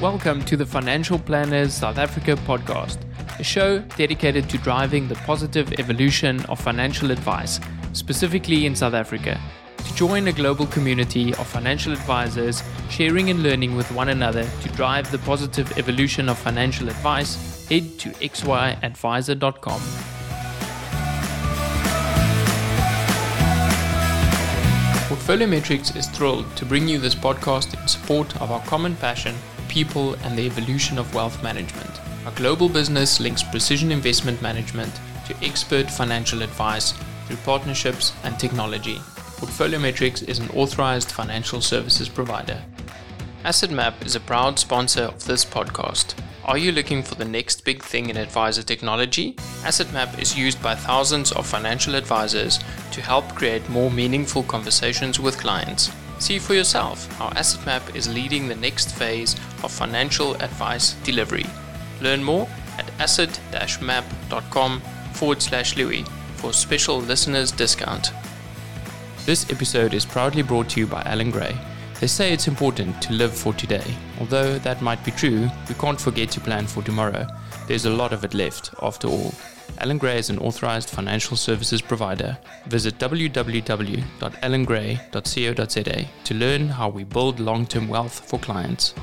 Welcome to the Financial Planners South Africa podcast, a show dedicated to driving the positive evolution of financial advice, specifically in South Africa. To join a global community of financial advisors sharing and learning with one another to drive the positive evolution of financial advice, head to xyadviser.com. Portfolio Metrics is thrilled to bring you this podcast in support of our common passion people, and the evolution of wealth management. Our global business links precision investment management to expert financial advice through partnerships and technology. Portfolio Metrics is an authorized financial services provider. AssetMap is a proud sponsor of this podcast. Are you looking for the next big thing in advisor technology? AssetMap is used by thousands of financial advisors to help create more meaningful conversations with clients. See for yourself how AssetMap is leading the next phase of financial advice delivery. Learn more at asset-map.com forward slash Louis for special listeners discount. This episode is proudly brought to you by Allan Gray. They say it's important to live for today. Although that might be true, we can't forget to plan for tomorrow. There's a lot of it left, after all. Allan Gray is an authorized financial services provider. Visit www.allangray.co.za to learn how we build long term wealth for clients.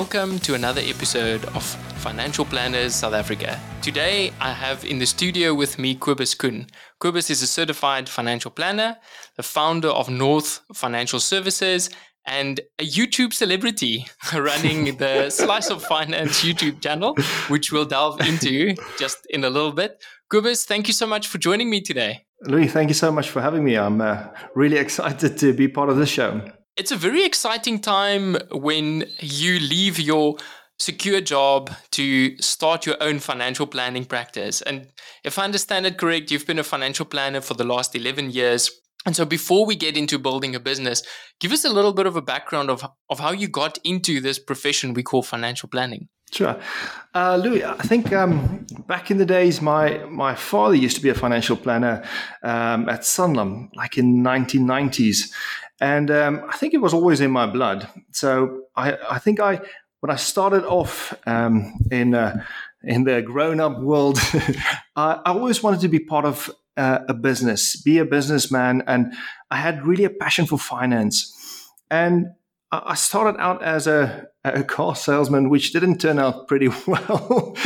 Welcome to another episode of Financial Planners South Africa. Today I have in the studio with me Kobus Kuhn. Kobus is a certified financial planner, the founder of North Financial Services, and a YouTube celebrity running the Slice of Finance YouTube channel, which we'll delve into just in a little bit. Kobus, thank you so much for joining me today. Louis, thank you so much for having me. I'm uh, really excited to be part of this show. It's a very exciting time when you leave your secure job to start your own financial planning practice. And if I understand it correct, you've been a financial planner for the last 11 years. And so before we get into building a business, give us a little bit of a background of, of how you got into this profession we call financial planning. Sure. Uh, Louis, I think um, back in the days, my, my father used to be a financial planner um, at Sanlam, like in 1990s. And um, I think it was always in my blood. So I, I think I, when I started off um, in uh, in the grown up world, I, I, always wanted to be part of uh, a business, be a businessman, and I had really a passion for finance. And I started out as a, a car salesman, which didn't turn out pretty well.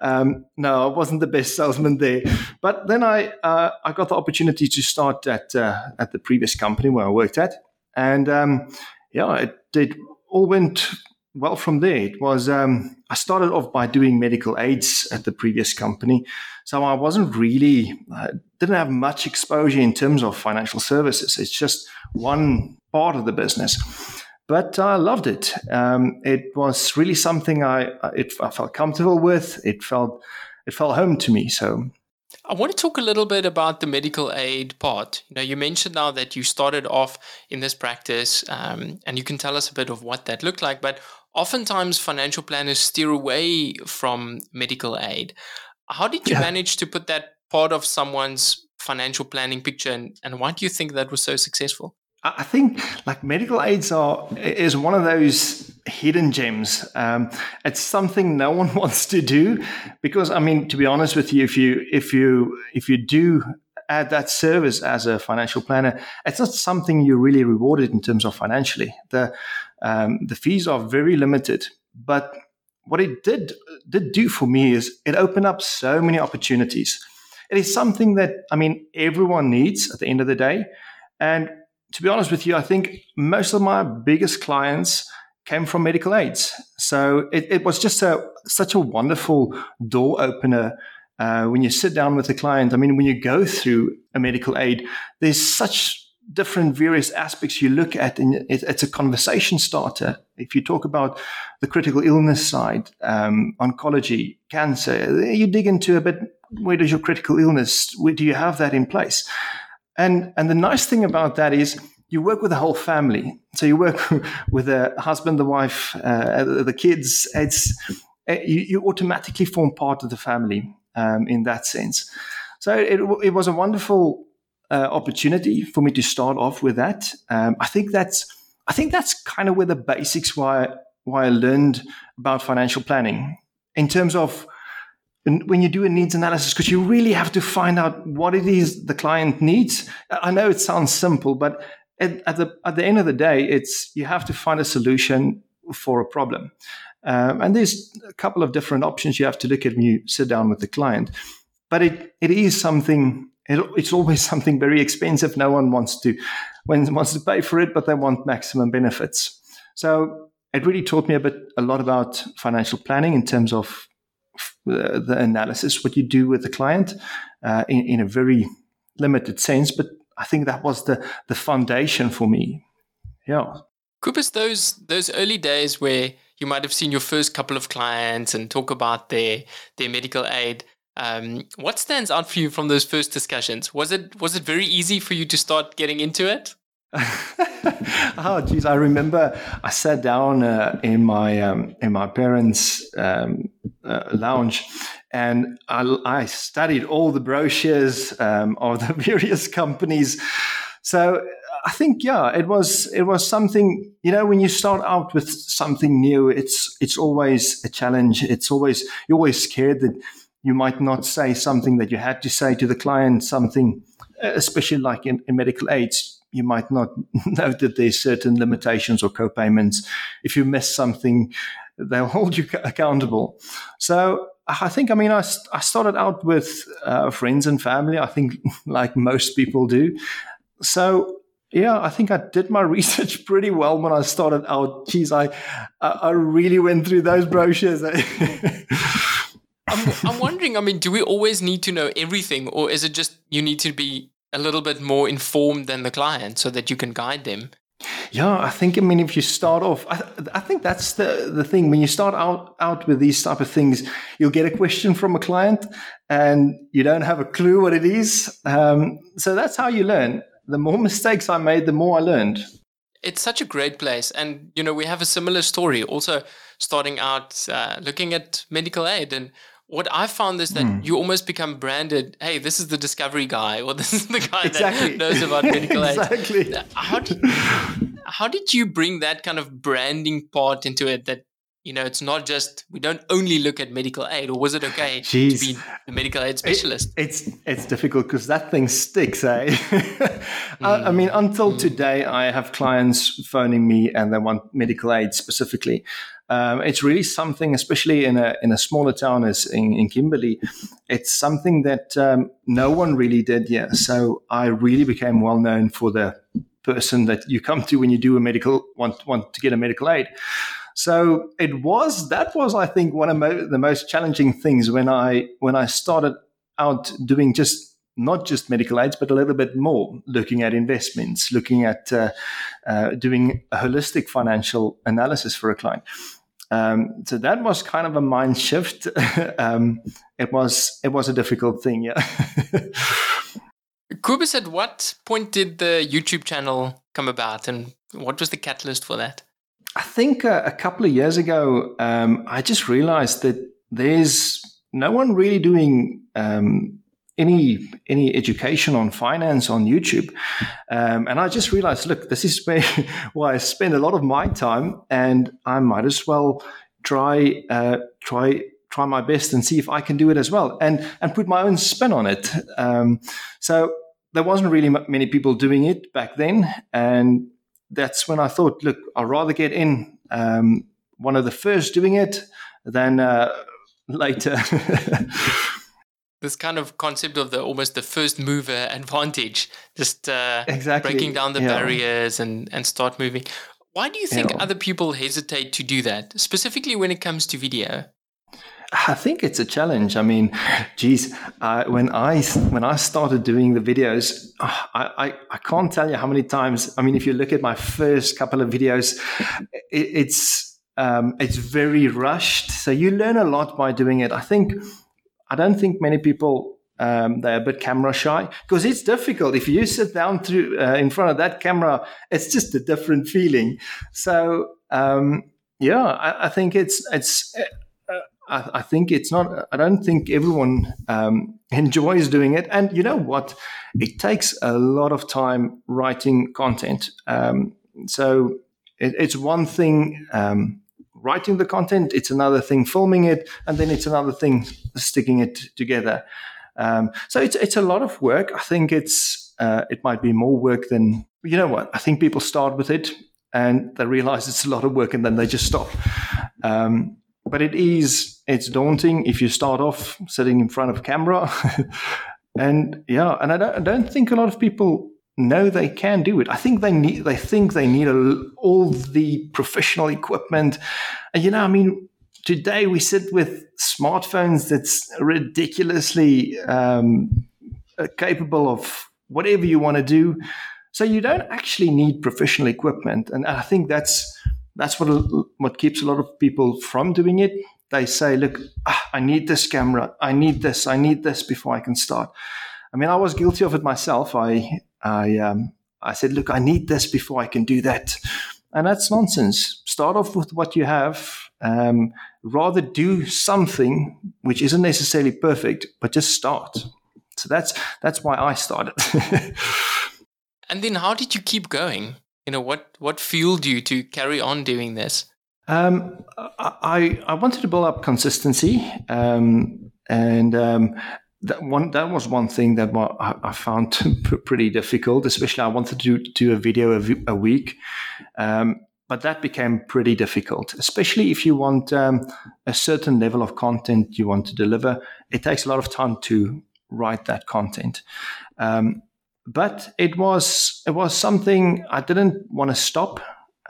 um, no, I wasn't the best salesman there. But then I uh, I got the opportunity to start at uh, at the previous company where I worked at, and um, yeah, it, all went well from there. It was um, I started off by doing medical aids at the previous company, so I wasn't really uh, didn't have much exposure in terms of financial services. It's just one part of the business but I loved it. Um, it was really something I it, I felt comfortable with. It felt it felt home to me. So I want to talk a little bit about the medical aid part. You know, you mentioned now that you started off in this practice, um, and you can tell us a bit of what that looked like. But oftentimes, financial planners steer away from medical aid. How did you yeah. manage to put that part of someone's financial planning picture, and, and why do you think that was so successful? I think like medical aids are is one of those hidden gems. Um, it's something no one wants to do because I mean, to be honest with you, if you if you if you do add that service as a financial planner, it's not something you're really rewarded in terms of financially. The um, the fees are very limited, but what it did did do for me is it opened up so many opportunities. It is something that I mean everyone needs at the end of the day, and to be honest with you, I think most of my biggest clients came from medical aids. So it, it was just a such a wonderful door opener uh, when you sit down with a client. I mean, when you go through a medical aid, there's such different various aspects you look at, and it, it's a conversation starter. If you talk about the critical illness side, um, oncology, cancer, you dig into a bit. Where does your critical illness? Where do you have that in place? And, and the nice thing about that is you work with the whole family. So you work with the husband, the wife, uh, the kids. It's, uh, you, you, automatically form part of the family um, in that sense. So it, it was a wonderful uh, opportunity for me to start off with that. Um, I think that's I think that's kind of where the basics why why I learned about financial planning in terms of when you do a needs analysis because you really have to find out what it is the client needs. I know it sounds simple, but at, at the at the end of the day, it's you have to find a solution for a problem. Um, and there's a couple of different options you have to look at when you sit down with the client. But it, it is something, it, it's always something very expensive. No one wants to, when, wants to pay for it, but they want maximum benefits. So it really taught me a bit, a lot about financial planning in terms of the, the analysis, what you do with the client uh, in, in a very limited sense. But I think that was the, the foundation for me. Yeah. Kobus, those those early days where you might have seen your first couple of clients and talk about their their medical aid. Um, what stands out for you from those first discussions? Was it was it very easy for you to start getting into it? oh, geez, I remember I sat down uh, in my um, in my parents' um, uh, lounge, and I, I, studied all the brochures um, of the various companies. So I think yeah, it was it was something. You know, when you start out with something new, it's it's always a challenge. It's always you're always scared that you might not say something that you had to say to the client. Something, especially like in, in medical aids, you might not know that there's certain limitations or co-payments. If you miss something, they'll hold you accountable. So I think, I mean, I, I started out with uh, friends and family. I think, like most people do. So yeah, I think I did my research pretty well when I started out. Geez, I I really went through those brochures. I'm, I'm wondering. I mean, do we always need to know everything, or is it just you need to be a little bit more informed than the client so that you can guide them? Yeah, I think. I mean, if you start off, I, I, think that's the the thing. When you start out out with these type of things, you'll get a question from a client, and you don't have a clue what it is. Um, so that's how you learn the more mistakes I made, the more I learned. It's such a great place. And, you know, we have a similar story also starting out uh, looking at medical aid. And what I found is that mm. you almost become branded, hey, this is the discovery guy, or this is the guy exactly. that knows about medical aid. exactly. How did, how did you bring that kind of branding part into it that you know, it's not just we don't only look at medical aid, or was it okay Jeez. to be a medical aid specialist? It, it's it's difficult because that thing sticks, eh? mm. I, I, mean, until mm. today, I have clients phoning me and they want medical aid specifically. Um, it's really something, especially in a in a smaller town as in, in Kimberley, it's something that um, no one really did yet. So I really became well known for the person that you come to when you do a medical want want to get a medical aid. So it was that was I think one of mo- the most challenging things when I when I started out doing just not just medical aids, but a little bit more, looking at investments, looking at uh, uh, doing a holistic financial analysis for a client. Um, so that was kind of a mind shift. um, it was it was a difficult thing, yeah. Kobus, at what point did the YouTube channel come about, and what was the catalyst for that? I think uh, a couple of years ago, um, I just realized that there's no one really doing um, any any education on finance on YouTube, um, and I just realized, look, this is where, I spend a lot of my time, and I might as well try uh, try try my best and see if I can do it as well, and and put my own spin on it. Um, so there wasn't really many people doing it back then, and that's when I thought, look, I'd rather get in um, one of the first doing it than uh, later. this kind of concept of the almost the first mover advantage, just uh, exactly. breaking down the yeah. barriers and, and start moving. Why do you think yeah. other people hesitate to do that, specifically when it comes to video? I think it's a challenge. I mean, geez, uh, when I when I started doing the videos, uh, I, I, I can't tell you how many times. I mean, if you look at my first couple of videos, it, it's um, it's very rushed. So you learn a lot by doing it. I think I don't think many people um, they're a bit camera shy because it's difficult. If you sit down through uh, in front of that camera, it's just a different feeling. So um, yeah, I, I, think it's it's I, I, think it's not. I don't think everyone um, enjoys doing it. And you know what? It takes a lot of time writing content. Um, so it, it's one thing um, writing the content, it's another thing filming it, and then it's another thing sticking it together. Um, so it's it's a lot of work. I think it's uh, it might be more work than you know what. I think people start with it and they realize it's a lot of work and then they just stop. Um, but it is it's daunting if you start off sitting in front of camera, and yeah, and I don't, I don't think a lot of people know they can do it. I think they need they think they need a, all the professional equipment, and you know, I mean, today we sit with smartphones that's ridiculously um, uh, capable of whatever you want to do. So you don't actually need professional equipment, and I think that's that's what what keeps a lot of people from doing it. They say, "Look, ah, I need this camera. I need this. I need this before I can start." I mean, I was guilty of it myself. I I um, I said, "Look, I need this before I can do that," and that's nonsense. Start off with what you have. Um, rather do something which isn't necessarily perfect, but just start. So that's that's why I started. and then, how did you keep going? You know, what what fueled you to carry on doing this? Um, I I wanted to build up consistency, um, and um, that one that was one thing that I found pretty difficult. Especially, I wanted to do a video a, week, um, but that became pretty difficult. Especially if you want um, a certain level of content you want to deliver, it takes a lot of time to write that content. Um, but it was it was something I didn't want to stop.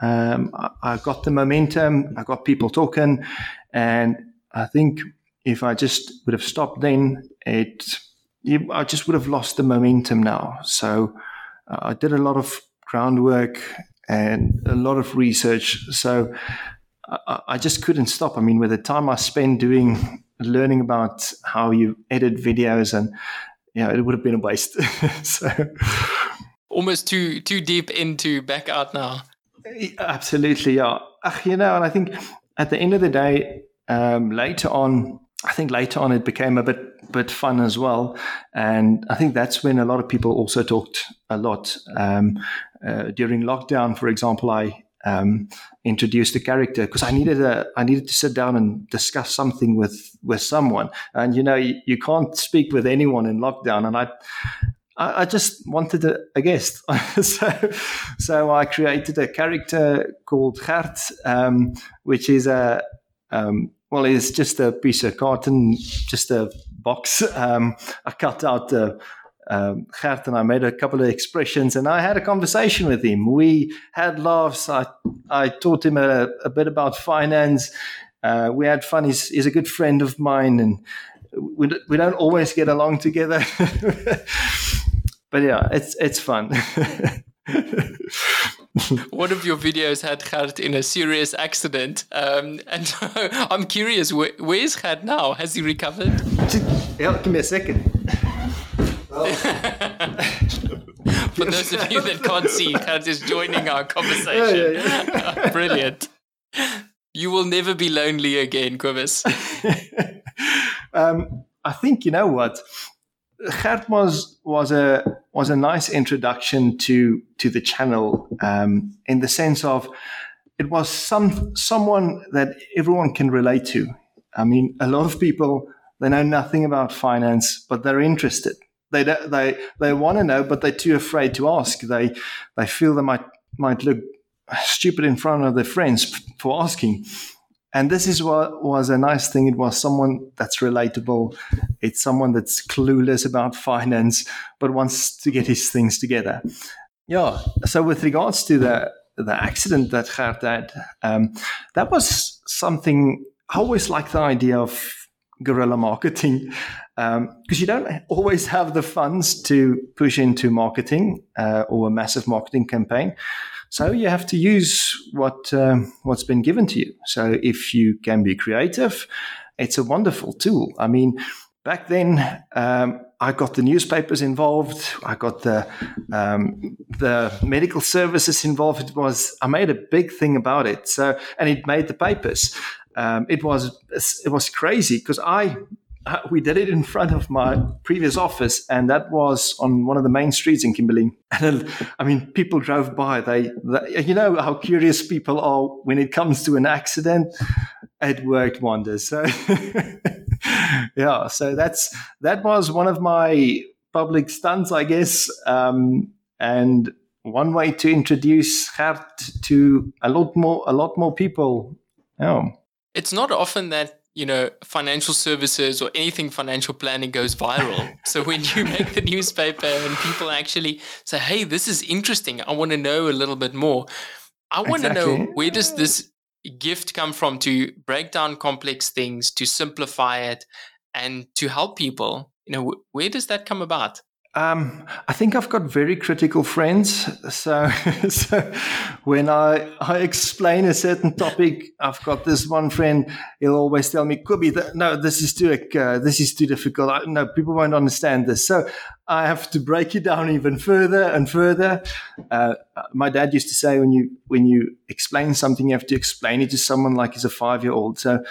Um, I, I, got the momentum. I got people talking, and I think if I just would have stopped then, it I just would have lost the momentum now. So uh, I did a lot of groundwork and a lot of research. So I, I just couldn't stop. I mean, with the time I spent doing learning about how you edit videos and yeah, it would have been a waste. so almost too too deep into back out now. Absolutely, yeah. You know, and I think at the end of the day, um, later on, I think later on it became a bit bit fun as well, and I think that's when a lot of people also talked a lot um, uh, during lockdown. For example, I um, introduced a character because I needed a I needed to sit down and discuss something with with someone. And you know, you, you can't speak with anyone in lockdown. And I I, just wanted a, a guest, so so I created a character called Gert, um, which is a um, well, it's just a piece of carton, just a box. Um, I cut out the um, Gert and I made a couple of expressions and I had a conversation with him. We had laughs. I, I taught him a, a bit about finance. Uh, we had fun. He's, he's, a good friend of mine and we, we don't always get along together. but yeah, it's, it's fun. One of your videos had Gert in a serious accident. Um, and I'm curious, where, where's Gert now? Has he recovered? Yeah, give me a second. For those of you that can't see, Gert is joining our conversation. Yeah, yeah, yeah. Brilliant. You will never be lonely again, Kobus. um, I think you know what. Gert was was a was a nice introduction to to the channel um, in the sense of it was some someone that everyone can relate to. I mean, a lot of people they know nothing about finance, but they're interested. They they they want to know, but they're too afraid to ask. They they feel they might might look stupid in front of their friends for asking. And this is what was a nice thing. It was someone that's relatable. It's someone that's clueless about finance, but wants to get his things together. Yeah. So with regards to the the accident that Gert had, um, that was something. I always liked the idea of guerrilla marketing because um, you don't always have the funds to push into marketing uh, or a massive marketing campaign. So you have to use what um, what's been given to you. So if you can be creative, it's a wonderful tool. I mean, back then um, I got the newspapers involved. I got the um, the medical services involved. It was I made a big thing about it. So and it made the papers. Um, it was it was crazy because I we did it in front of my previous office, and that was on one of the main streets in Kimberley. And I mean, people drove by. They, they, you know, how curious people are when it comes to an accident. It worked wonders. So, yeah. So that's that was one of my public stunts, I guess, um, and one way to introduce Gert to a lot more, a lot more people. Yeah. It's not often that you know, financial services or anything financial planning goes viral. so when you make the newspaper and people actually say, "Hey, this is interesting. I want to know a little bit more." I want exactly. to know where does this gift come from to break down complex things, to simplify it, and to help people. You know, where does that come about? Um, I think I've got very critical friends. So, so when I, I explain a certain topic, I've got this one friend. He'll always tell me, "Kubi, no, this is too uh, this is too difficult. I, no, people won't understand this." So I have to break it down even further and further. Uh, my dad used to say, "When you when you explain something, you have to explain it to someone like he's a five year old." So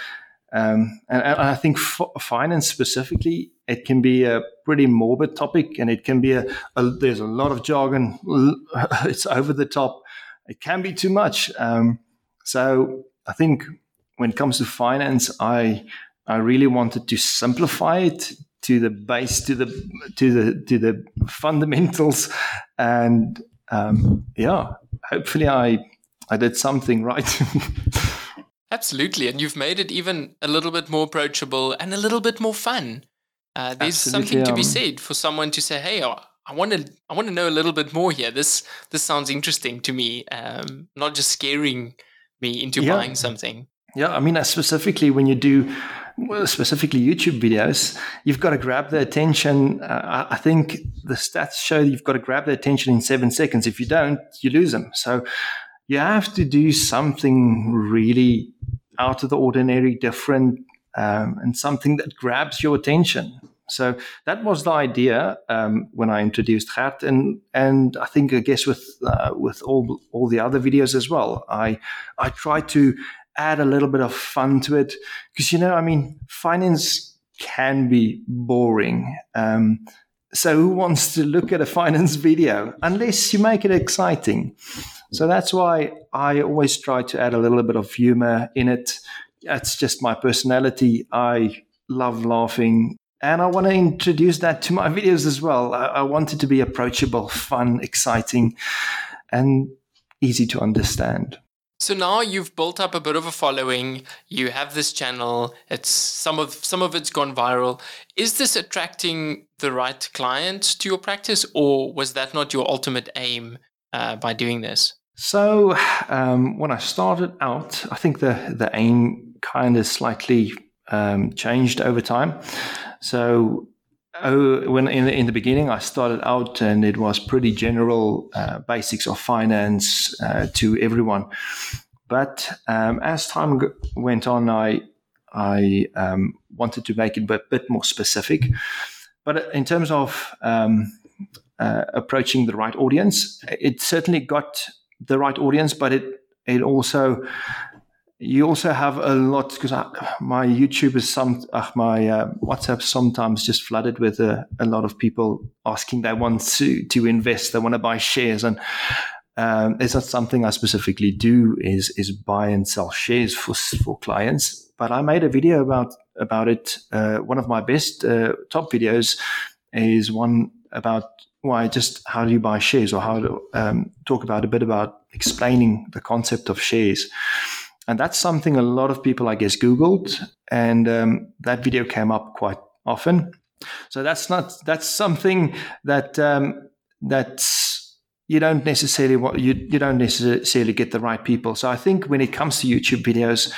um, and, and, I think finance specifically, it can be a pretty morbid topic, and it can be a, a there's a lot of jargon. It's over the top. It can be too much. Um, so I think when it comes to finance, I I really wanted to simplify it to the base, to the to the to the fundamentals, and um, yeah, hopefully I I did something right. Absolutely. And you've made it even a little bit more approachable and a little bit more fun. Uh, there's Absolutely, something to be said for someone to say, "Hey, I want to, I want to know a little bit more here. This, this sounds interesting to me. Um, not just scaring me into yeah. buying something." Yeah, I mean, specifically when you do well, specifically YouTube videos, you've got to grab their attention. Uh, I think the stats show you've got to grab their attention in seven seconds. If you don't, you lose them. So you have to do something really out of the ordinary, different, um, and something that grabs your attention. So that was the idea um, when I introduced Gert, and and I think I guess with uh, with all all the other videos as well, I I try to add a little bit of fun to it because you know I mean finance can be boring. Um, so who wants to look at a finance video unless you make it exciting? So that's why I always try to add a little bit of humor in it. That's just my personality. I love laughing. And I want to introduce that to my videos as well. I, I want it to be approachable, fun, exciting, and easy to understand. So now you've built up a bit of a following. You have this channel. It's some of some of it's gone viral. Is this attracting the right clients to your practice, or was that not your ultimate aim uh, by doing this? So um, when I started out, I think the the aim kind of slightly um, changed over time. So oh, when in the, in the beginning I started out and it was pretty general uh, basics of finance uh, to everyone. But um, as time g- went on, I I um, wanted to make it a bit more specific. But in terms of um, uh, approaching the right audience, it certainly got the right audience, but it it also you also have a lot because my YouTube is some uh, my uh, WhatsApp sometimes just flooded with a, a, lot of people asking they want to to invest, they want to buy shares, and um, it's not something I specifically do is is buy and sell shares for for clients. But I made a video about about it. Uh, one of my best uh, top videos is one about why just how do you buy shares or how to um, talk about a bit about explaining the concept of shares. And that's something a lot of people, I guess, Googled, and um, that video came up quite often. So that's not that's something that um, that's you don't necessarily want you you don't necessarily get the right people. So I think when it comes to YouTube videos,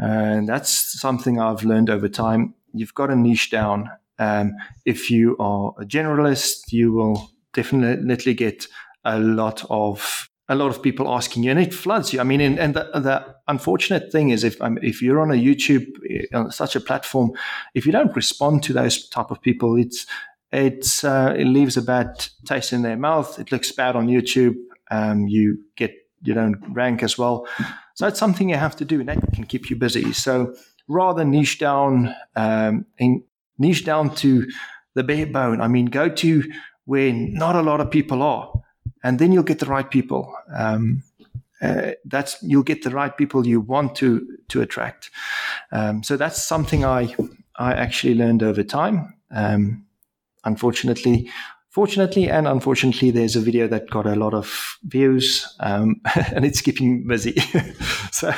uh, and that's something I've learned over time. You've got to niche down um, if you are a generalist, you will definitely get a lot of a lot of people asking you, and it floods you. I mean, and, and the, the, unfortunate thing is, if um, if you're on a YouTube eh, on such a platform, if you don't respond to those type of people, it's it's uh, it leaves a bad taste in their mouth. It looks bad on YouTube. Um, you get you don't rank as well. So it's something you have to do, and that can keep you busy. So rather niche down um, in niche down to the bare bone. I mean, go to where not a lot of people are, and then you'll get the right people. Um, uh, that's you'll get the right people you want to to attract. Um, so that's something I I actually learned over time. Um, unfortunately, fortunately and unfortunately, there's a video that got a lot of views, um, and it's keeping busy. so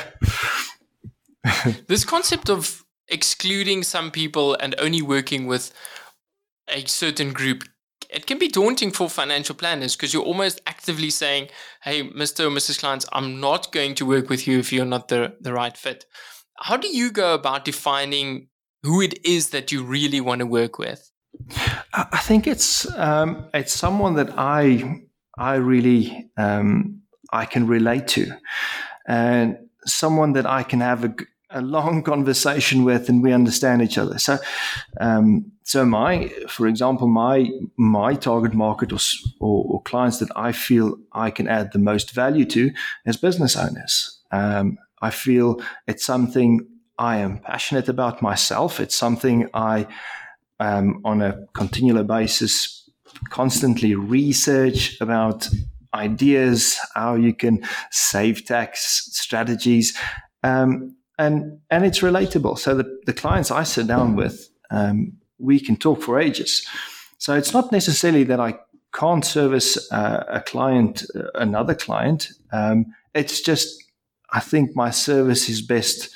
this concept of excluding some people and only working with a certain group it can be daunting for financial planners because you're almost actively saying, hey, Mr. or Mrs. Clients, I'm not going to work with you if you're not the, the right fit. How do you go about defining who it is that you really want to work with? I think it's um, it's someone that I I really um, I can relate to, and someone that I can have a, a long conversation with and we understand each other. So, um, so my, for example, my my target market or, or, or, clients that I feel I can add the most value to as business owners. Um, I feel it's something I am passionate about myself. It's something I, um, on a continual basis, constantly research about ideas, how you can save tax strategies. Um, and and it's relatable. So the, the clients I sit down with, um, we can talk for ages. So it's not necessarily that I can't service uh, a client, uh, another client. Um, it's just I think my service is best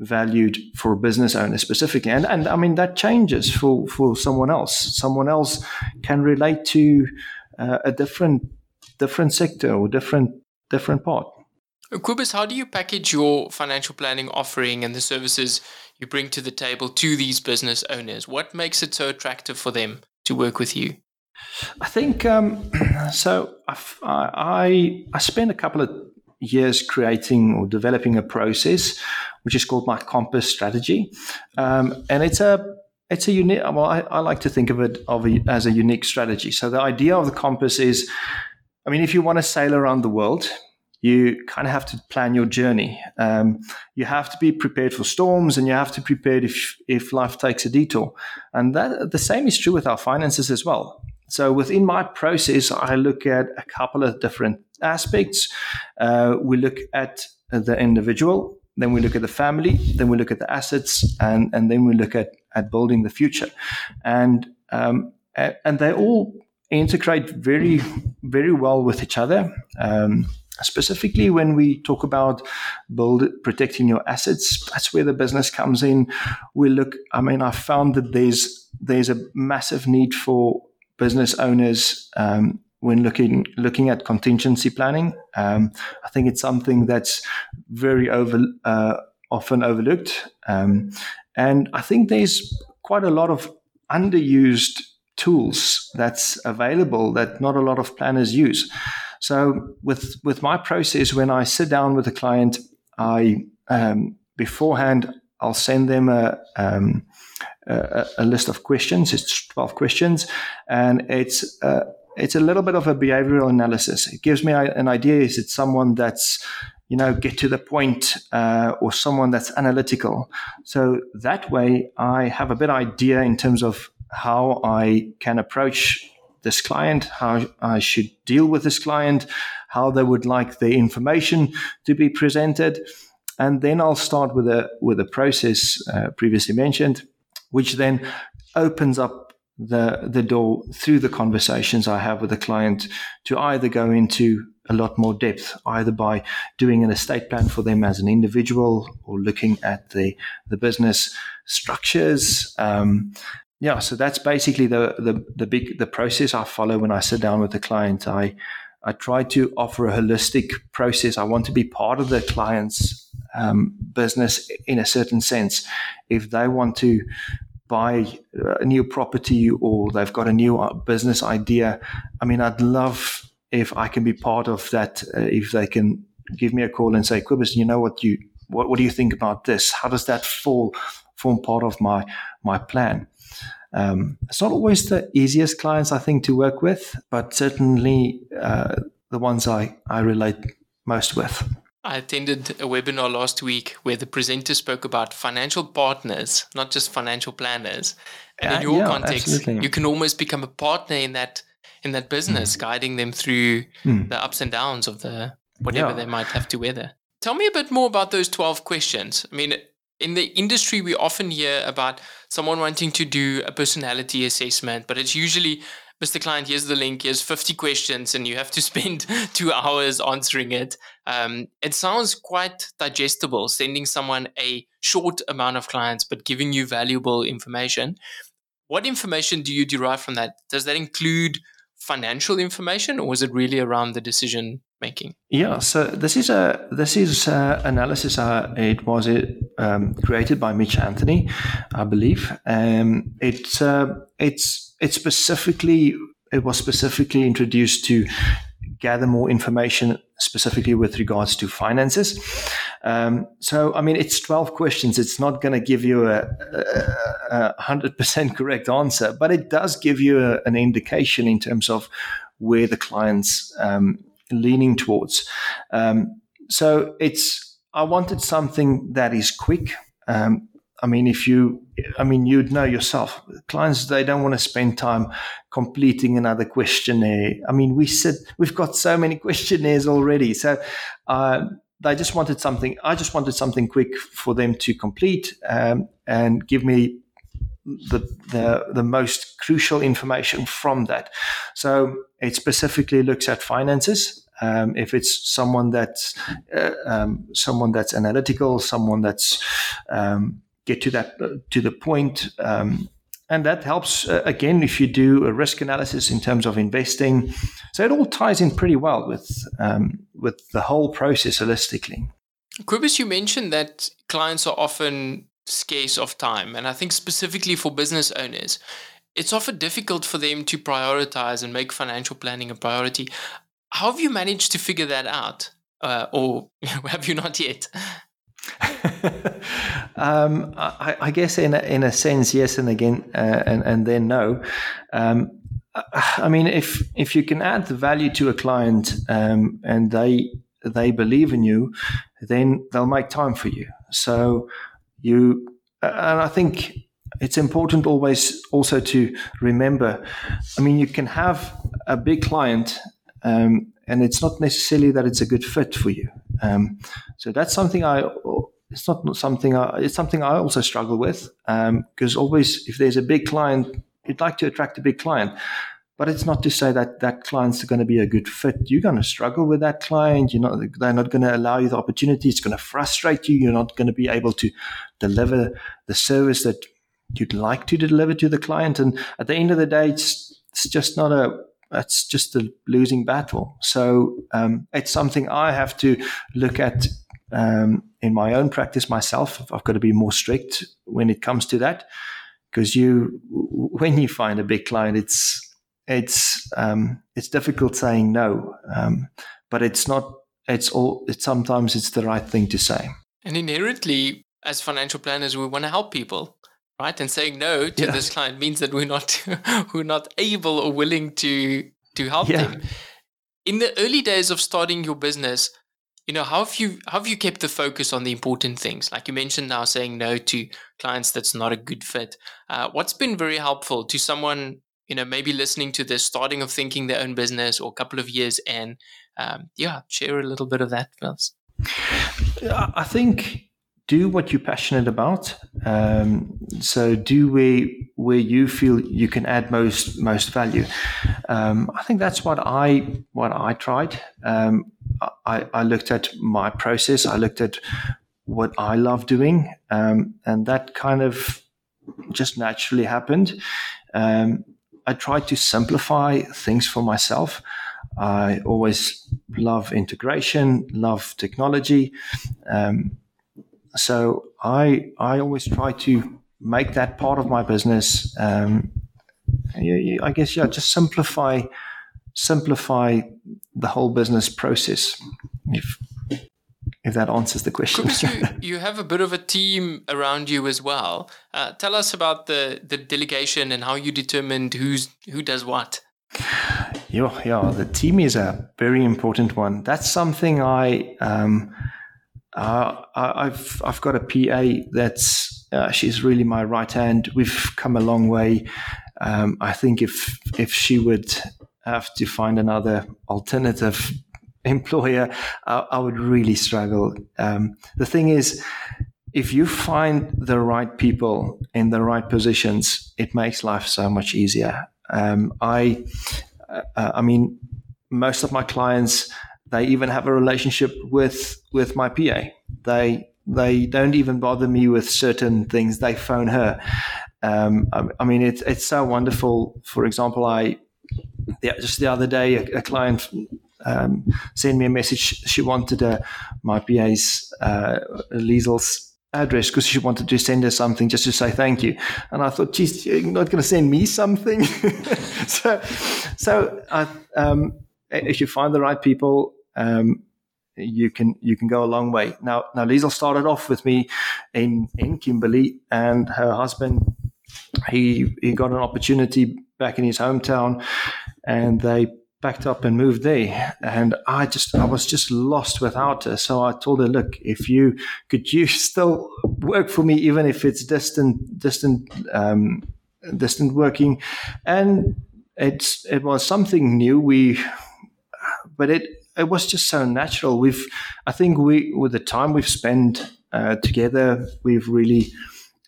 valued for a business owner specifically, and and I mean that changes for for someone else. Someone else can relate to uh, a different different sector or different different part. Kobus, how do you package your financial planning offering and the services you bring to the table to these business owners? What makes it so attractive for them to work with you? I think um, so. I've, I I spent a couple of years creating or developing a process which is called my Compass strategy, um, and it's a it's a unique. Well, I, I like to think of it of a, as a unique strategy. So the idea of the compass is, I mean, if you want to sail around the world, you kind of have to plan your journey. Um, you have to be prepared for storms, and you have to be prepared if if life takes a detour. And that the same is true with our finances as well. So within my process, I look at a couple of different aspects. Uh, we look at the individual, then we look at the family, then we look at the assets, and and then we look at at building the future. And um, and they all integrate very very well with each other. Um, specifically when we talk about build protecting your assets that's where the business comes in. We look i mean i found that there's there's a massive need for business owners um, when looking looking at contingency planning. Um, i think it's something that's very over uh, often overlooked. Um, and i think there's quite a lot of underused tools that's available that not a lot of planners use so with with my process, when I sit down with a client, I um, beforehand I'll send them a, um, a, a list of questions. It's twelve questions, and it's uh, it's a little bit of a behavioral analysis. It gives me an idea: is it someone that's you know get to the point, uh, or someone that's analytical? So that way, I have a bit idea in terms of how I can approach this client, how I should deal with this client, how they would like the information to be presented. And then I'll start with a with a process uh, previously mentioned, which then opens up the the door through the conversations I have with the client to either go into a lot more depth, either by doing an estate plan for them as an individual or looking at the the business structures, um, yeah, so that's basically the, the the big the process I follow when I sit down with the client. I I try to offer a holistic process. I want to be part of the client's um, business in a certain sense. If they want to buy a new property or they've got a new uh, business idea, I mean, I'd love if I can be part of that. Uh, if they can give me a call and say, "Kobus, you know what you what, what do you think about this? How does that fall form part of my my plan?" Um, it's not always the easiest clients, I think, to work with, but certainly uh, the ones I, I relate most with. I attended a webinar last week where the presenter spoke about financial partners, not just financial planners. And in your yeah, context, absolutely. you can almost become a partner in that in that business, mm. guiding them through mm. the ups and downs of the whatever yeah. they might have to weather. Tell me a bit more about those 12 questions. I mean, in the industry, we often hear about someone wanting to do a personality assessment, but it's usually Mr. Client, here's the link, here's 50 questions, and you have to spend two hours answering it. Um, it sounds quite digestible, sending someone a short amount of clients, but giving you valuable information. What information do you derive from that? Does that include financial information, or was it really around the decision making? Yeah, so this is a this is a analysis. Uh, it was it um, created by Mitch Anthony, I believe. Um, it's uh, it's it specifically it was specifically introduced to gather more information specifically with regards to finances. Um, so, I mean, it's 12 questions. It's not going to give you a, a, a, 100% correct answer, but it does give you a, an indication in terms of where the client's um, leaning towards. Um, so, it's, I wanted something that is quick. Um, I mean, if you, I mean, you'd know yourself, clients, they don't want to spend time completing another questionnaire. I mean, we said we've got so many questionnaires already. So, uh, they just wanted something, I just wanted something quick for them to complete um, and give me the, the, the most crucial information from that. So it specifically looks at finances. Um, if it's someone that's uh, um, someone that's analytical, someone that's um, get to that uh, to the point. Um, and that helps uh, again if you do a risk analysis in terms of investing. So it all ties in pretty well with um, with the whole process holistically. Kobus, you mentioned that clients are often scarce of time, and I think specifically for business owners, it's often difficult for them to prioritize and make financial planning a priority. How have you managed to figure that out, uh, or have you not yet? um, I, I, guess in a, in a sense, yes, and again, uh, and and then no. Um, I mean, if if you can add the value to a client um, and they they believe in you, then they'll make time for you. So you, and I think it's important always also to remember. I mean, you can have a big client, um, and it's not necessarily that it's a good fit for you. Um, so that's something I. It's not something I, it's something I also struggle with because um, always if there's a big client, you'd like to attract a big client, but it's not to say that that client's going to be a good fit. You're going to struggle with that client. You're not. They're not going to allow you the opportunity. It's going to frustrate you. You're not going to be able to deliver the service that you'd like to deliver to the client. And at the end of the day, it's it's just not a it's just a losing battle. So um, it's something I have to look at um, in my own practice myself. I've got to be more strict when it comes to that because you, when you find a big client, it's it's um, it's difficult saying no, um, but it's not. It's all. It's sometimes it's the right thing to say. And inherently, as financial planners, we want to help people right? And saying no to yeah. this client means that we're not we're not able or willing to to help yeah. them. In the early days of starting your business, you know, how have you how have you kept the focus on the important things? Like you mentioned now, saying no to clients that's not a good fit. Uh, what's been very helpful to someone, you know, maybe listening to this, starting of thinking their own business or a couple of years and um, yeah, share a little bit of that with us. I think do what you're passionate about. Um, so do where where you feel you can add most most value. Um, I think that's what I what I tried. I, I, looked at my process. I looked at what I love doing, um, and that kind of just naturally happened. Um, I tried to simplify things for myself. I always love integration, love technology. Um, so I I always try to make that part of my business. Um, I guess yeah, just simplify simplify the whole business process. If if that answers the question. you, you have a bit of a team around you as well. Uh, tell us about the the delegation and how you determined who's who does what. Yeah, yeah, the team is a very important one. That's something I um, Uh, I've I've got a PA that's uh, she's really my right hand. We've come a long way. Um, I think if if she would have to find another alternative employer, I, I would really struggle. Um, the thing is, if you find the right people in the right positions, it makes life so much easier. Um, I, uh, I mean, most of my clients they even have a relationship with with my PA. They they don't even bother me with certain things. They phone her. Um, I, I, mean, it's it's so wonderful. For example, I yeah, just the other day a, a client um, sent me a message. She wanted a, my PA's uh, Liesel's address because she wanted to send her something just to say thank you. And I thought, geez, you're not going to send me something. so, so I, um, if you find the right people, um, you can you can go a long way. Now, now Liesel started off with me in in Kimberley, and her husband he he got an opportunity back in his hometown, and they packed up and moved there. And I just I was just lost without her. So I told her, look, if you could you still work for me, even if it's distant distant um, distant working, and it's it was something new. We but it it was just so natural. We've, I think we, with the time we've spent uh, together, we've really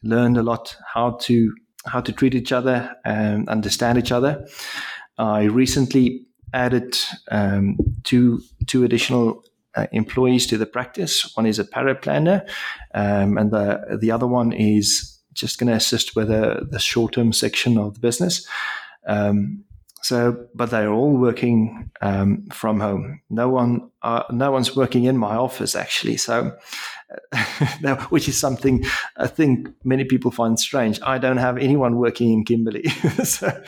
learned a lot how to how to treat each other and understand each other. I recently added um, two two additional uh, employees to the practice. One is a paraplanner, um, and the the other one is just going to assist with the, the short term section of the business. Um, so, but they're all working um, from home. No one, uh, no one's working in my office actually. So, uh, which is something I think many people find strange. I don't have anyone working in Kimberley. so,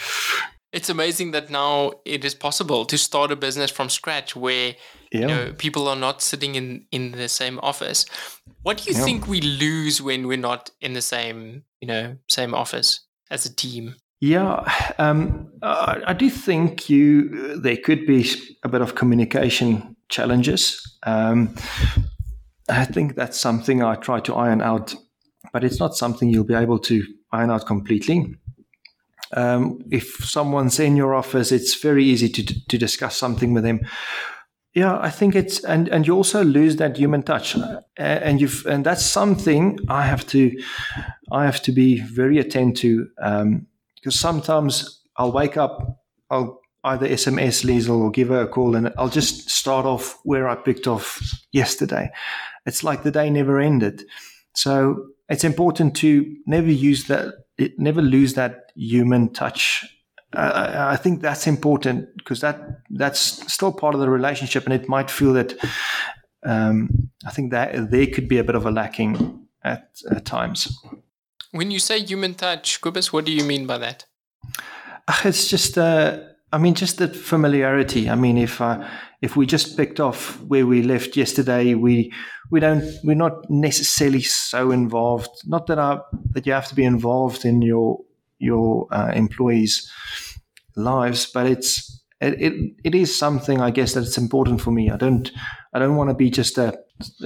it's amazing that now it is possible to start a business from scratch where yeah. you know people are not sitting in in the same office. What do you yeah. think we lose when we're not in the same you know same office as a team? Yeah, um, I, I, do think you there could be a bit of communication challenges. Um, I think that's something I try to iron out, but it's not something you'll be able to iron out completely. Um, if someone's in your office, it's very easy to to discuss something with them. Yeah, I think it's and and you also lose that human touch, uh, and you've and that's something I have to I have to be very attentive to. Um, because sometimes I'll wake up, I'll either SMS Liesel or give her a call, and I'll just start off where I picked off yesterday. It's like the day never ended. So it's important to never use that, never lose that human touch. Uh, I think that's important because that that's still part of the relationship, and it might feel that um, I think that there could be a bit of a lacking at, at times. When you say human touch, Kobus, what do you mean by that? It's just, uh, I mean, just the familiarity. I mean, if uh, if we just picked off where we left yesterday, we we don't we're not necessarily so involved. Not that I that you have to be involved in your your uh, employees' lives, but it's it, it, it is something I guess that it's important for me. I don't I don't want to be just a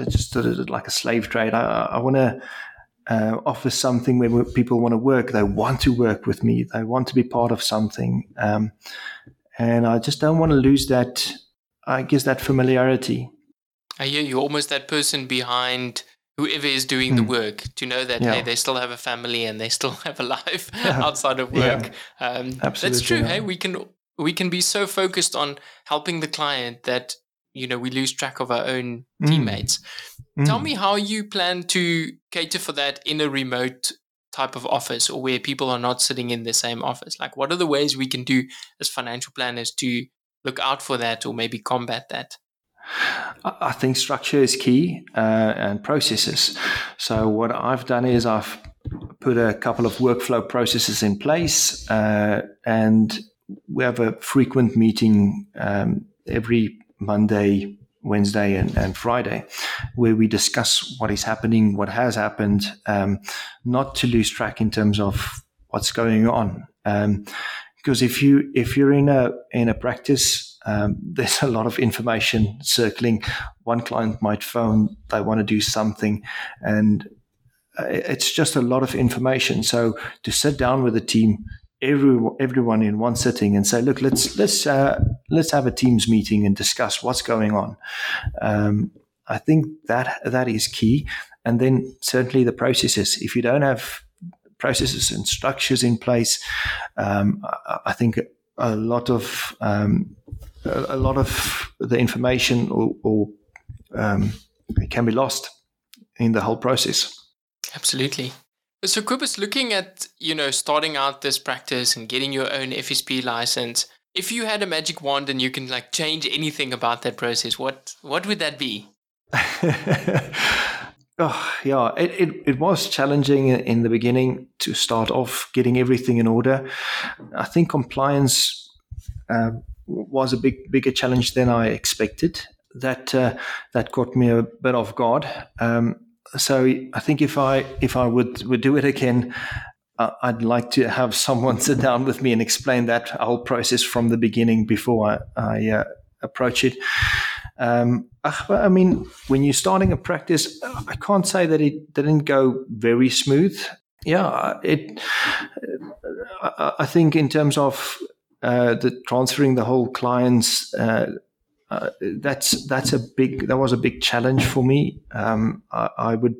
just a, like a slave trade. I, I want to uh, offer something where people want to work. They want to work with me. They want to be part of something. Um, and I just don't want to lose that, I guess, that familiarity. I hear you almost that person behind whoever is doing mm. the hmm. work to know that yeah. hey, they still have a family and they still have a life outside of work. Yeah. Um, Absolutely, that's true. Yeah. Hey, we can we can be so focused on helping the client that you know we lose track of our own mm. teammates. Mm. Tell me how you plan to cater for that in a remote type of office or where people are not sitting in the same office. Like, what are the ways we can do as financial planners to look out for that or maybe combat that? I think structure is key uh, and processes. So, what I've done is I've put a couple of workflow processes in place, uh, and we have a frequent meeting um, every Monday, Wednesday, and, and, Friday, where we discuss what is happening, what has happened, um, not to lose track in terms of what's going on. Um, because if you if you're in a in a practice um, there's a lot of information circling. One client might phone, they want to do something, and uh, it's just a lot of information. So to sit down with a team, every, everyone in one sitting, and say, "Look, let's let's uh, let's have a teams meeting and discuss what's going on." Um, I think that that is key, and then certainly the processes. If you don't have processes and structures in place, um, I think a lot of um, a lot of the information or, or um, can be lost in the whole process. Absolutely. So, Kobus, looking at you know starting out this practice and getting your own FSP license, if you had a magic wand and you can like change anything about that process, what what would that be? oh yeah, it, it, it was challenging in the beginning to start off getting everything in order. I think compliance uh, was a big bigger challenge than I expected. That uh, that caught me a bit off guard. Um, so I think if I if I would would do it again, uh, I'd like to have someone sit down with me and explain that whole process from the beginning before I, I uh, approach it. Um, I mean, when you're starting a practice, I can't say that it didn't go very smooth. Yeah, it. I think in terms of uh, the transferring the whole clients uh, uh, that's that's a big that was a big challenge for me. Um, I, I, would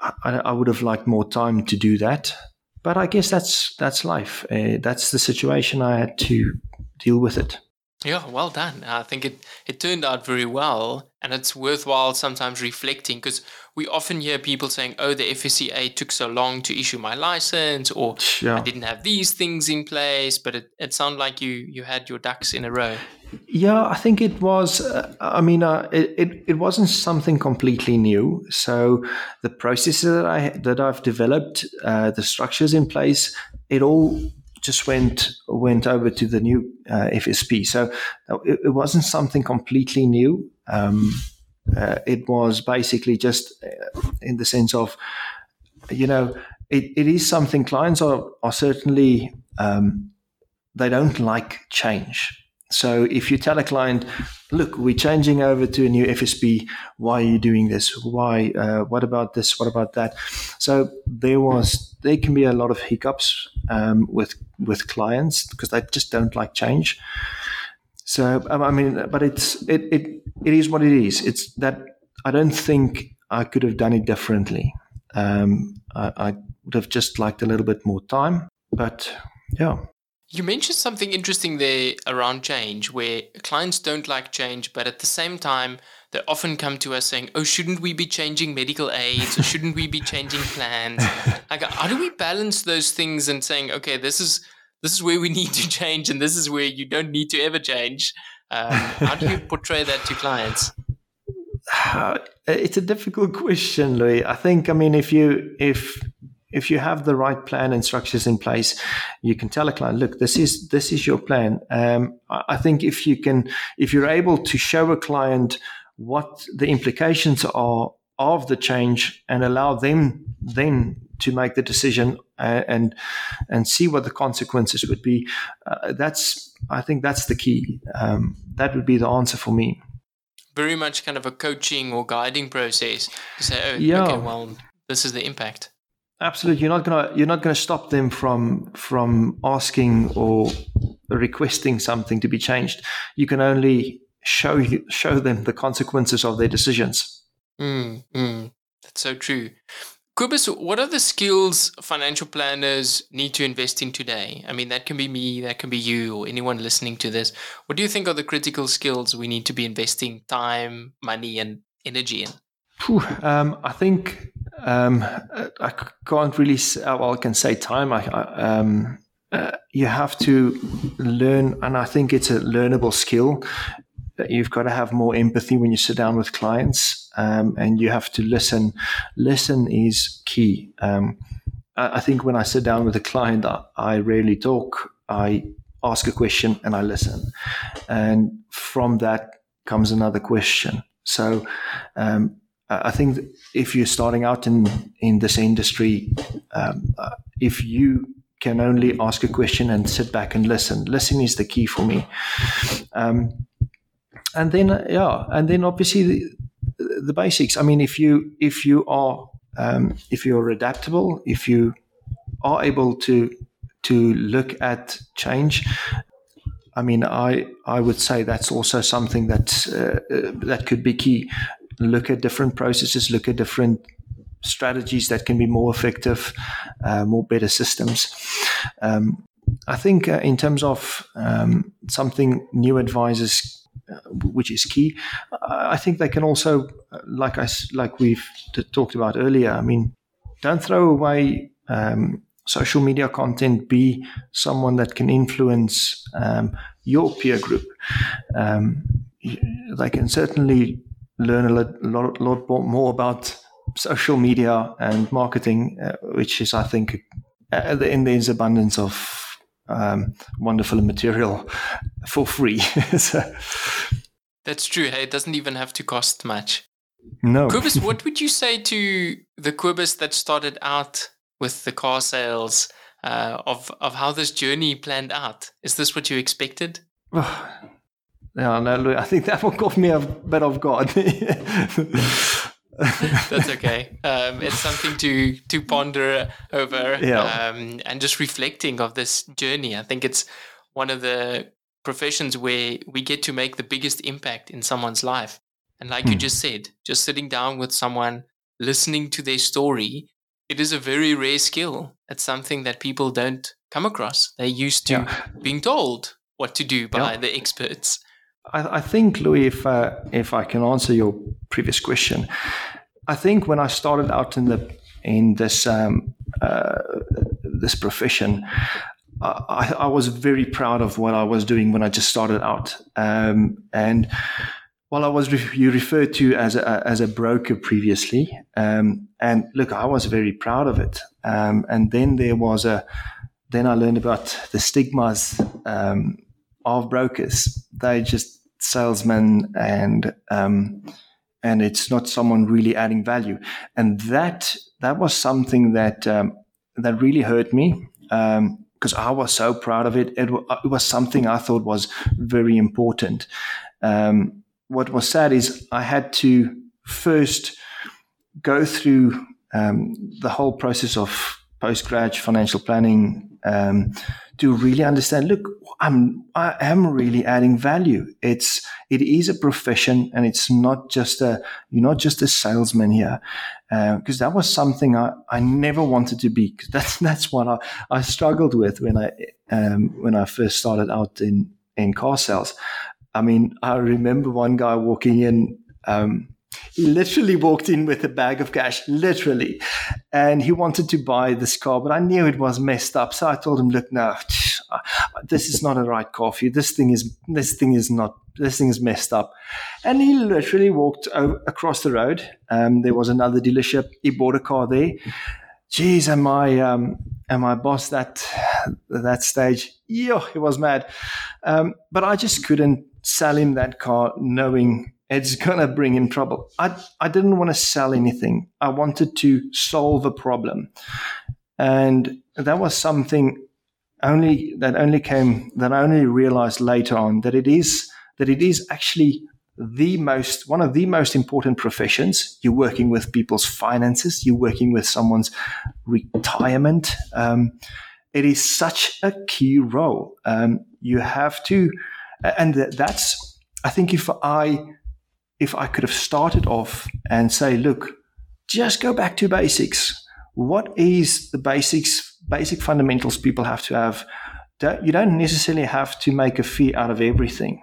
I, I, would have liked more time to do that, but I guess that's that's life. Uh, that's the situation I had to deal with it. Yeah, well done. I think it, it turned out very well, and it's worthwhile sometimes reflecting because we often hear people saying, "Oh, the FSCA took so long to issue my license," or yeah. "I didn't have these things in place." But it, it sounded like you you had your ducks in a row. Yeah, I think it was. Uh, I mean, uh, it, it, it wasn't something completely new. So the processes that I that I've developed, uh, the structures in place, it all just went went over to the new uh, FSP. So it, it, wasn't something completely new. Um, uh, it was basically just uh, in the sense of, you know, it, it is something clients are are certainly um, they don't like change. So if you tell a client, look, we're changing over to a new FSP. Why are you doing this? Why? Uh, what about this? What about that? So there was there can be a lot of hiccups um, with with clients because they just don't like change. So um, I mean, but it's it it it is what it is. It's that I don't think I could have done it differently. Um, I, I would have just liked a little bit more time, but yeah. You mentioned something interesting there around change, where clients don't like change, but at the same time, they often come to us saying, "Oh, shouldn't we be changing medical aids? Or shouldn't we be changing plans?" Like, how do we balance those things and saying, "Okay, this is this is where we need to change, and this is where you don't need to ever change"? Um, how do you portray that to clients? It's a difficult question, Louis. I think, I mean, if you if if you have the right plan and structures in place, you can tell a client, look, this is this is your plan. Um, I think if you can, if you're able to show a client what the implications are of the change and allow them then to make the decision and and see what the consequences would be, uh, that's I think that's the key. Um, that would be the answer for me. Very much kind of a coaching or guiding process to say, oh, yeah. okay, well, this is the impact. Absolutely, you're not gonna you're not gonna stop them from from asking or requesting something to be changed. You can only show you, show them the consequences of their decisions. Mm, mm, that's so true. Kobus, what are the skills financial planners need to invest in today? I mean, that can be me, that can be you, or anyone listening to this. What do you think are the critical skills we need to be investing time, money, and energy in? Um, I think um, I can't really. Well, I can say time. I, I um, uh, you have to learn, and I think it's a learnable skill. That you've got to have more empathy when you sit down with clients, um, and you have to listen. Listen is key. Um, I, think when I sit down with a client, I, rarely talk. I ask a question and I listen, and from that comes another question. So um, I think if you're starting out in in this industry, um, uh, if you can only ask a question and sit back and listen. Listen is the key for me. Um, and then uh, yeah, and then obviously the, basics. I mean, if you if you are um, if you're adaptable, if you are able to to look at change. I mean, I I would say that's also something that uh, uh, that could be key. Look at different processes, look at different strategies that can be more effective, uh, more better systems. Um, I think uh, in terms of um, something new advisors uh, which is key. I think they can also, uh, like I like we've t- talked about earlier. I mean, don't throw away um, social media content. Be someone that can influence um, your peer group. Um, they can certainly learn a lot, lot, lot more about social media and marketing, uh, which is, I think, uh, in there's abundance of um, wonderful material for free. so, That's true. Hey, it doesn't even have to cost much. No. Kobus, what would you say to the Kobus that started out with the car sales uh, of of how this journey planned out? Is this what you expected? yeah, no, I think that one caught me a bit off guard. That's okay. Um, it's something to to ponder over, yeah. um, and just reflecting of this journey. I think it's one of the professions where we get to make the biggest impact in someone's life. And like hmm. you just said, just sitting down with someone, listening to their story, it is a very rare skill. It's something that people don't come across. They're used to yeah. being told what to do by yeah. the experts. I, I think, Louis, if uh, if I can answer your previous question, I think when I started out in the in this um, uh, this profession, I, I, was very proud of what I was doing when I just started out, um, and while I was re- you referred to as a, as a broker previously, um, and look, I was very proud of it. Um, and then there was a, then I learned about the stigmas um, of brokers. They just salesmen and um, and it's not someone really adding value. And that that was something that um, that really hurt me because I was so proud of it. it. it. was something I thought was very important. Um, what was sad is I had to first go through um, the whole process of post grad financial planning um, to really understand. Look, I'm I am really adding value. It's it is a profession, and it's not just a you're not just a salesman here, because uh, that was something I, I never wanted to be. because That's that's what I, I struggled with when I um, when I first started out in in car sales. I mean, I remember one guy walking in. Um, he literally walked in with a bag of cash, literally, and he wanted to buy this car, but I knew it was messed up. So I told him, "Look, no, this is not a right car for you. This thing is this thing is not this thing is messed up." And he literally walked across the road. Um, there was another dealership. He bought a car there. Geez, am I um, am I boss that that stage? Yeah, he was mad, um, but I just couldn't sell him that car, knowing it's going to bring him trouble. I, I didn't want to sell anything. I wanted to solve a problem. And that was something only that only came that I only realized later on that it is that it is actually the most one of the most important professions. You're working with people's finances. You're working with someone's retirement. Um, it is such a key role. Um, you have to, and that's I think if I if I could have started off and say, look, just go back to basics. What is the basics, basic fundamentals people have to have? You don't necessarily have to make a fee out of everything.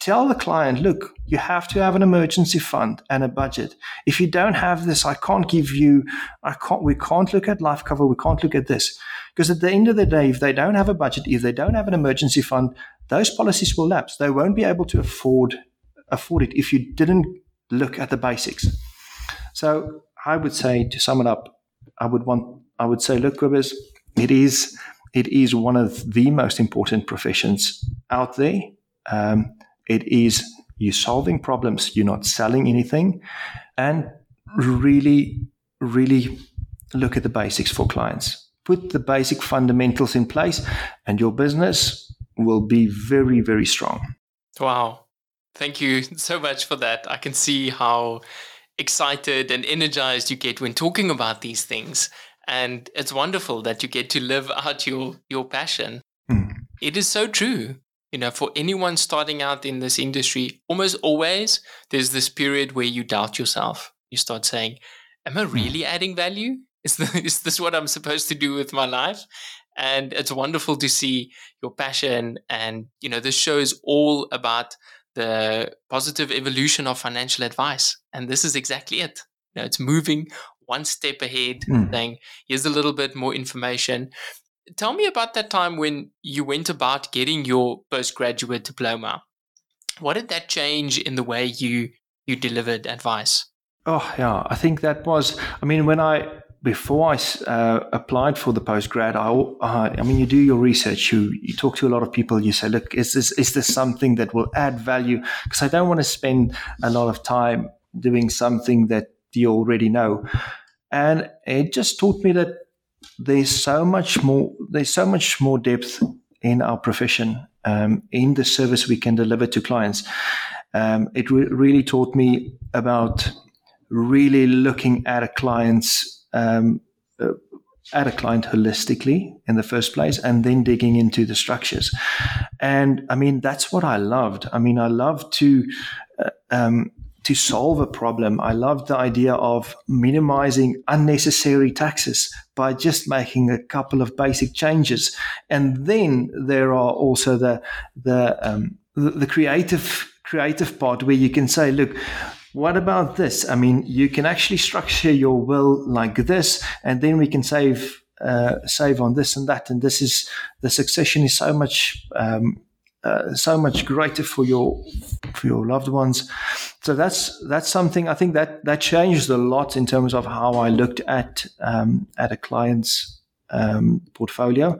Tell the client, look, you have to have an emergency fund and a budget. If you don't have this, I can't give you, I can't, we can't look at life cover, we can't look at this. Because at the end of the day, if they don't have a budget, if they don't have an emergency fund, those policies will lapse. They won't be able to afford afford it if you didn't look at the basics. So I would say to sum it up, I would want I would say, look, Kobus, it is it is one of the most important professions out there. Um, it is you're solving problems, you're not selling anything, and really, really look at the basics for clients. put the basic fundamentals in place, and your business will be very, very strong. Wow. Thank you so much for that. I can see how excited and energized you get when talking about these things. And it's wonderful that you get to live out your, your passion. Mm. It is so true. You know, for anyone starting out in this industry, almost always there's this period where you doubt yourself. You start saying, Am I hmm. really mm. adding value? Is, the, is this what I'm supposed to do with my life? And it's wonderful to see your passion. And, you know, this show is all about the positive evolution of financial advice. And this is exactly it. You know, it's moving one step ahead, mm. saying, here's a little bit more information. Tell me about that time when you went about getting your postgraduate diploma. What did that change in the way you you delivered advice? Oh yeah, I think that was. I mean, when I before I uh, applied for the postgrad, I, uh, I mean, you do your research, you, you talk to a lot of people, you say, look, is this, is this something that will add value? Because I don't want to spend a lot of time doing something that you already know. And it just taught me that there's so much more, there's so much more depth in our profession, um, in the service we can deliver to clients. Um, it re- really taught me about really looking at a client's um, uh, at a client holistically in the first place and then digging into the structures. And I mean, that's what I loved. I mean, I love to, uh, um, to solve a problem. I love the idea of minimizing unnecessary taxes by just making a couple of basic changes. And then there are also the, the, um, the, the creative, creative part where you can say, look, what about this? I mean, you can actually structure your will like this, and then we can save uh, save on this and that. And this is the succession is so much um, uh, so much greater for your for your loved ones. So that's that's something I think that that changed a lot in terms of how I looked at um, at a client's um, portfolio.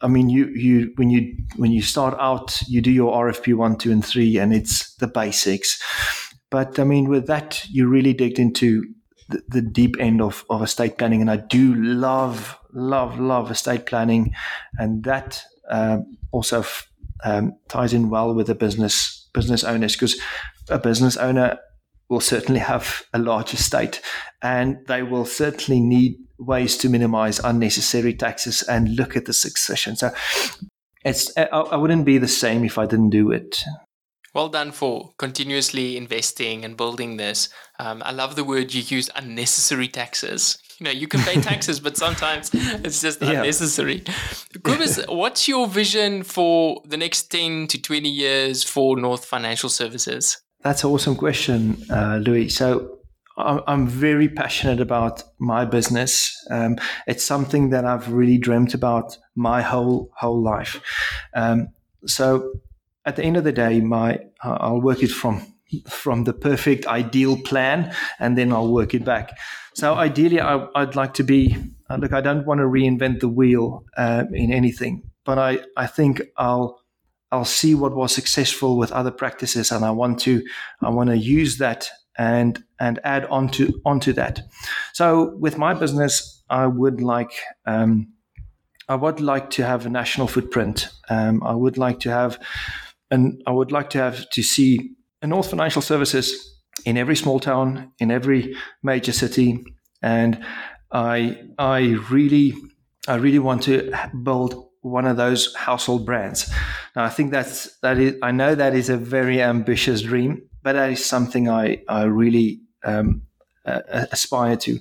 I mean, you you when you when you start out, you do your RFP one, two, and three, and it's the basics. But I mean, with that, you really digged into the, the deep end of, of estate planning. And I do love, love, love estate planning. And that uh, also f- um, ties in well with the business business owners because a business owner will certainly have a large estate and they will certainly need ways to minimize unnecessary taxes and look at the succession. So it's I, I wouldn't be the same if I didn't do it. Well done for continuously investing and building this. Um, I love the word you use unnecessary taxes. You know, you can pay taxes, but sometimes it's just yeah. unnecessary. Kobus, what's your vision for the next 10 to 20 years for North Financial Services? That's an awesome question, uh, Louis. So, I'm very passionate about my business. Um, it's something that I've really dreamt about my whole whole life. Um, so at the end of the day, my I'll work it from from the perfect ideal plan, and then I'll work it back. So ideally, I, would like to be uh, look. I don't want to reinvent the wheel uh, in anything, but I I think I'll I'll see what was successful with other practices, and I want to I want to use that and and add onto onto that. So with my business, I would like. Um, I would like to have a national footprint. Um, I would like to have and I would like to have to see a North Financial Services in every small town, in every major city, and I I really I really want to build one of those household brands. Now I think that's that is I know that is a very ambitious dream, but that is something I I really um, uh, aspire to.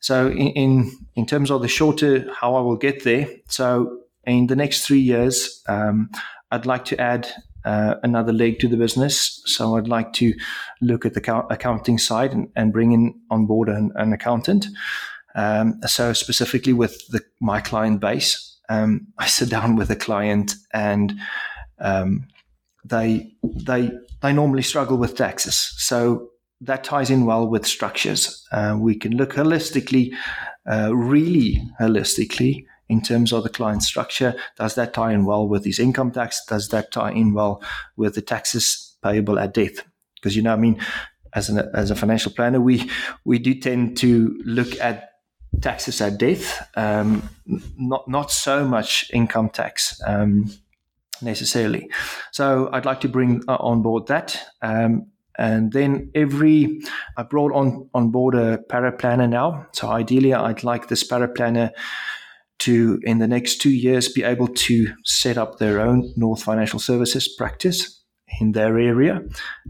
So in, in, in terms of the shorter how I will get there. So in the next three years, um, I'd like to add uh, another leg to the business. So I'd like to look at the accounting side and, and bring in on board an, an accountant. Um, so specifically with the, my client base, um, I sit down with a client and um, they they they normally struggle with taxes. So that ties in well with structures. Uh, we can look holistically, uh, really holistically in terms of the client structure? Does that tie in well with his income tax? Does that tie in well with the taxes payable at death? Because you know, I mean, as an as a financial planner, we we do tend to look at taxes at death, um, not not so much income tax um, necessarily. So I'd like to bring uh, on board that. Um, and then every, I brought on, on board a para planner now. So ideally, I'd like this paraplanner to, in the next two years, be able to set up their own North Financial Services practice in their area.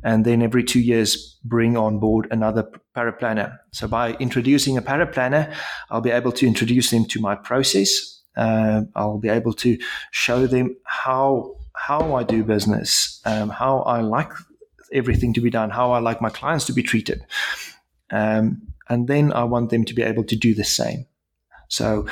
And then every two years, bring on board another paraplanner. So by introducing a paraplanner, I'll be able to introduce them to my process. Uh, I'll be able to show them how how I do business, um, how I like everything to be done, how I like my clients to be treated. Um, and then I want them to be able to do the same. So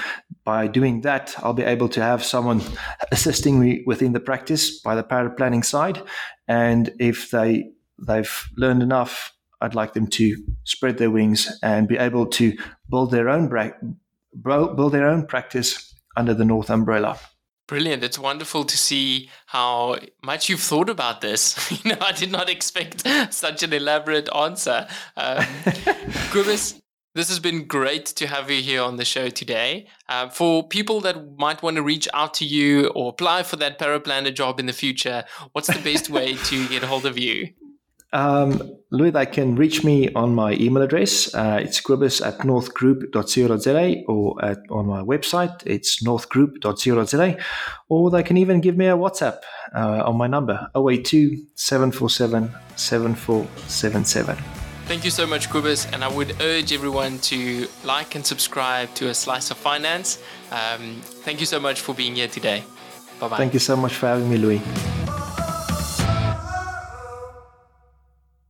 by doing that, I'll be able to have someone assisting me within the practice by the para planning side. And if they they've learned enough, I'd like them to spread their wings and be able to build their own bra- build their own practice under the North umbrella. Brilliant. It's wonderful to see how much you've thought about this. you know, I did not expect such an elaborate answer. Um, this has been great to have you here on the show today. Uh, for people that might want to reach out to you or apply for that paraplanner job in the future, what's the best way to get a hold of you? Um, Louis, they can reach me on my email address. Uh, it's kobus at northgroup.co.za or at, on my website, it's northgroup.co.za. Or they can even give me a WhatsApp uh, on my number, 082 747 7477. Thank you so much, Kobus. And I would urge everyone to like and subscribe to A Slice of Finance. Um, thank you so much for being here today. Bye bye. Thank you so much for having me, Louis.